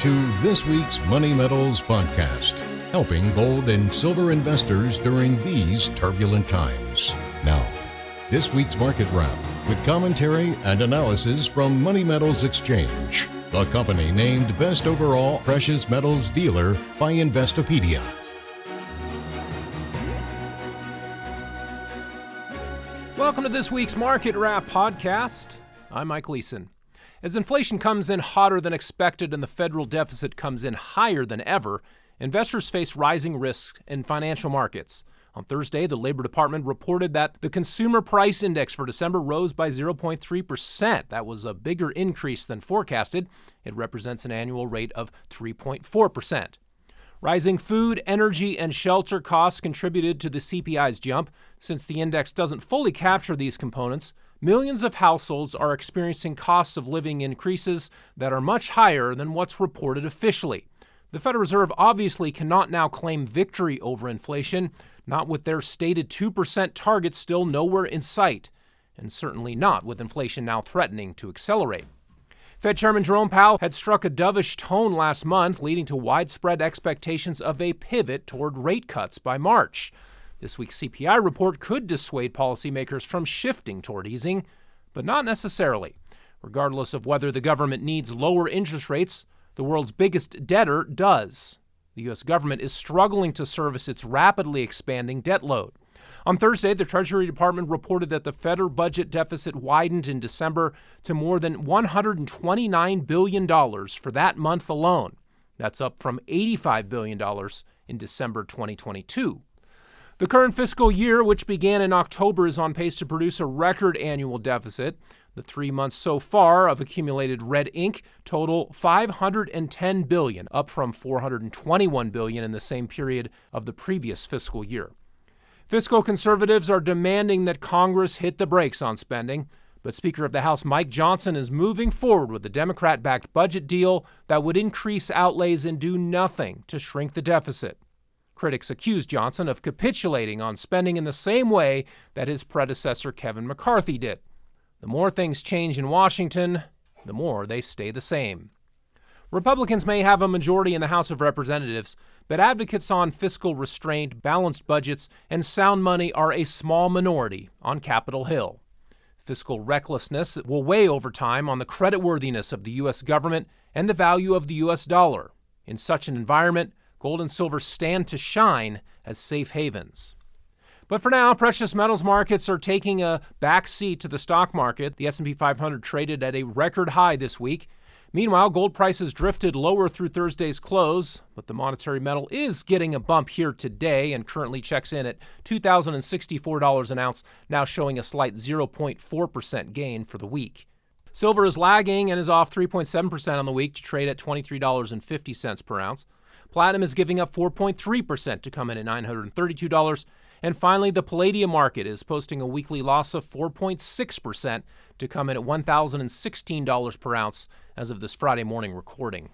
to this week's Money Metals podcast, helping gold and silver investors during these turbulent times. Now, this week's market wrap with commentary and analysis from Money Metals Exchange, the company named Best Overall Precious Metals Dealer by Investopedia. Welcome to this week's Market Wrap podcast. I'm Mike Gleason. As inflation comes in hotter than expected and the federal deficit comes in higher than ever, investors face rising risks in financial markets. On Thursday, the Labor Department reported that the Consumer Price Index for December rose by 0.3%. That was a bigger increase than forecasted. It represents an annual rate of 3.4%. Rising food, energy, and shelter costs contributed to the CPI's jump. Since the index doesn't fully capture these components, millions of households are experiencing costs of living increases that are much higher than what's reported officially. The Federal Reserve obviously cannot now claim victory over inflation, not with their stated 2% target still nowhere in sight, and certainly not with inflation now threatening to accelerate. Fed Chairman Jerome Powell had struck a dovish tone last month, leading to widespread expectations of a pivot toward rate cuts by March. This week's CPI report could dissuade policymakers from shifting toward easing, but not necessarily. Regardless of whether the government needs lower interest rates, the world's biggest debtor does. The U.S. government is struggling to service its rapidly expanding debt load. On Thursday, the Treasury Department reported that the federal budget deficit widened in December to more than $129 billion for that month alone. That's up from $85 billion in December 2022. The current fiscal year, which began in October, is on pace to produce a record annual deficit. The three months so far of accumulated red ink total 510 billion, up from 421 billion in the same period of the previous fiscal year. Fiscal conservatives are demanding that Congress hit the brakes on spending, but Speaker of the House Mike Johnson is moving forward with a Democrat backed budget deal that would increase outlays and do nothing to shrink the deficit. Critics accuse Johnson of capitulating on spending in the same way that his predecessor Kevin McCarthy did. The more things change in Washington, the more they stay the same. Republicans may have a majority in the House of Representatives, but advocates on fiscal restraint, balanced budgets, and sound money are a small minority on Capitol Hill. Fiscal recklessness will weigh over time on the creditworthiness of the U.S. government and the value of the U.S. dollar. In such an environment, gold and silver stand to shine as safe havens. But for now, precious metals markets are taking a back seat to the stock market. The S&P 500 traded at a record high this week Meanwhile, gold prices drifted lower through Thursday's close, but the monetary metal is getting a bump here today and currently checks in at $2,064 an ounce, now showing a slight 0.4% gain for the week. Silver is lagging and is off 3.7% on the week to trade at $23.50 per ounce. Platinum is giving up 4.3% to come in at $932. And finally, the palladium market is posting a weekly loss of 4.6% to come in at $1,016 per ounce as of this Friday morning recording.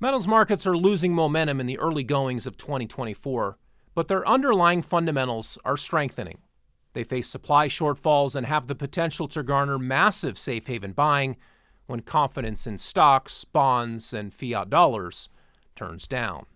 Metals markets are losing momentum in the early goings of 2024, but their underlying fundamentals are strengthening. They face supply shortfalls and have the potential to garner massive safe haven buying when confidence in stocks, bonds, and fiat dollars turns down.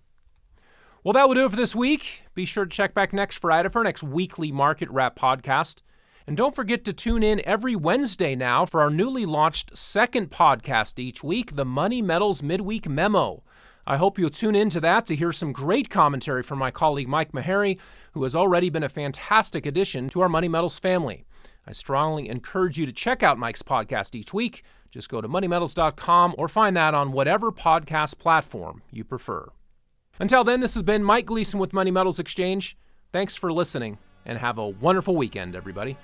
Well, that will do it for this week. Be sure to check back next Friday for our next weekly Market Wrap podcast. And don't forget to tune in every Wednesday now for our newly launched second podcast each week, the Money Metals Midweek Memo. I hope you'll tune in to that to hear some great commentary from my colleague Mike Maharrey, who has already been a fantastic addition to our Money Metals family. I strongly encourage you to check out Mike's podcast each week. Just go to moneymetals.com or find that on whatever podcast platform you prefer. Until then, this has been Mike Gleason with Money Metals Exchange. Thanks for listening and have a wonderful weekend, everybody.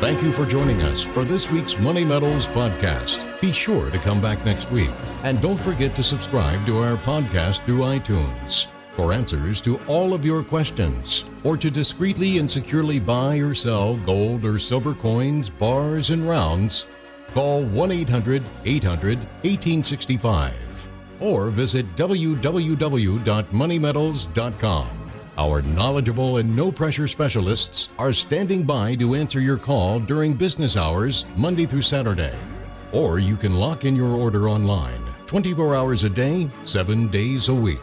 Thank you for joining us for this week's Money Metals podcast. Be sure to come back next week. And don't forget to subscribe to our podcast through iTunes. For answers to all of your questions, or to discreetly and securely buy or sell gold or silver coins, bars, and rounds, call 1 800 800 1865 or visit www.moneymetals.com. Our knowledgeable and no pressure specialists are standing by to answer your call during business hours, Monday through Saturday. Or you can lock in your order online 24 hours a day, 7 days a week.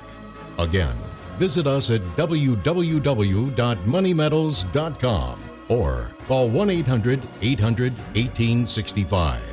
Again, visit us at www.moneymetals.com or call 1 800 800 1865.